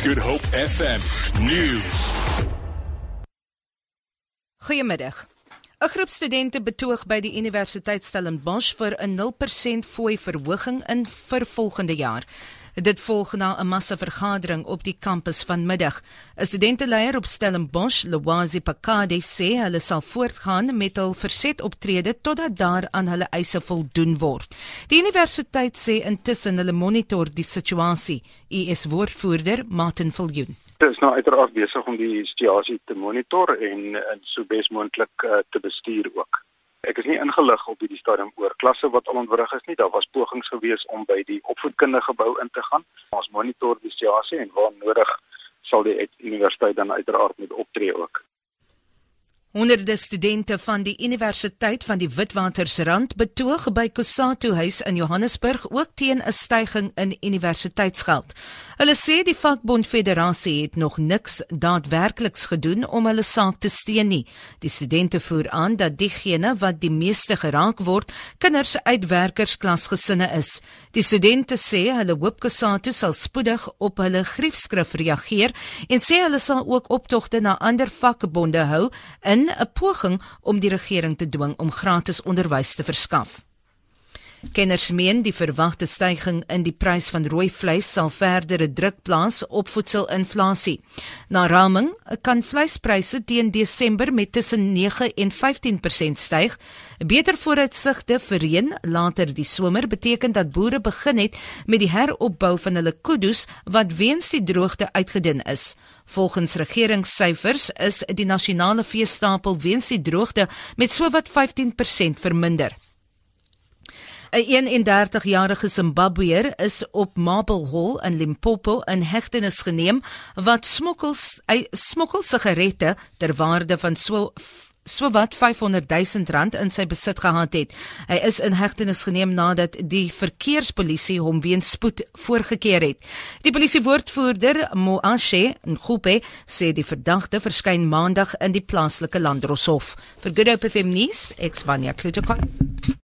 Dis Good Hope FM News. Goeiemiddag. 'n Groep studente betoog by die Universiteit Stellenbosch vir 'n 0% fooi verhoging in vir volgende jaar. Dit volg na 'n massa vergadering op die kampus vanmiddag. 'n Studenteleier op Stellenbosch, Lwazi Pakade, sê hulle sal voortgaan met hul verset optrede totdat daar aan hulle eise voldoen word. Die universiteit sê intussen hulle monitor die situasie. US woordvoerder Martin Viljoen is nou uiteraard besig om die situasie te monitor en, en so besmoontlik uh, te bestuur ook. Ek is nie ingelig op hierdie stadium oor klasse wat al ontwrig is nie. Daar was pogings gewees om by die opvoedkundige gebou in te gaan. Ons monitor die situasie en waar nodig sal die universiteit dan uiteraard met optree ook. Honderde studente van die Universiteit van die Witwatersrand betoog by Kusatu huis in Johannesburg ook teen 'n stygings in universiteitsgeld. Hulle sê die vakbond federasie het nog niks daadwerkliks gedoen om hulle saak te steun nie. Die studente voer aan dat diegene wat die meeste geraak word, kinders uit werkersklasgesinne is. Die studente sê hulle hoop Kusatu sal spoedig op hulle griefskrif reageer en sê hulle sal ook optogte na ander vakbonde hou in in 'n poging om die regering te dwing om gratis onderwys te verskaf. Kenners meen die verwagte stygings in die prys van rooi vleis sal verdere druk plaas op voedselinflasie. Na raming kan vleispryse teen Desember met tussen 9 en 15% styg. Beter vooruitsigte vir reën later die somer beteken dat boere begin het met die heropbou van hulle kuddes wat weens die droogte uitgedun is. Volgens regeringssyfers is die nasionale veestapel weens die droogte met sowat 15% verminder. 'n 31-jarige Zimbabweër is op Marble Hall in Limpopo in hegtenis geneem wat smokkels smokkel sigarette ter waarde van so so wat 500 000 rand in sy besit gehad het. Hy is in hegtenis geneem nadat die verkeerspolisie hom weens spoed voorgekeer het. Die polisiewoordvoerder Moashe Ngube sê die verdagte verskyn maandag in die plaaslike landdroshof. Vir Good Hope FM nuus, ek's Vanya Klutukot.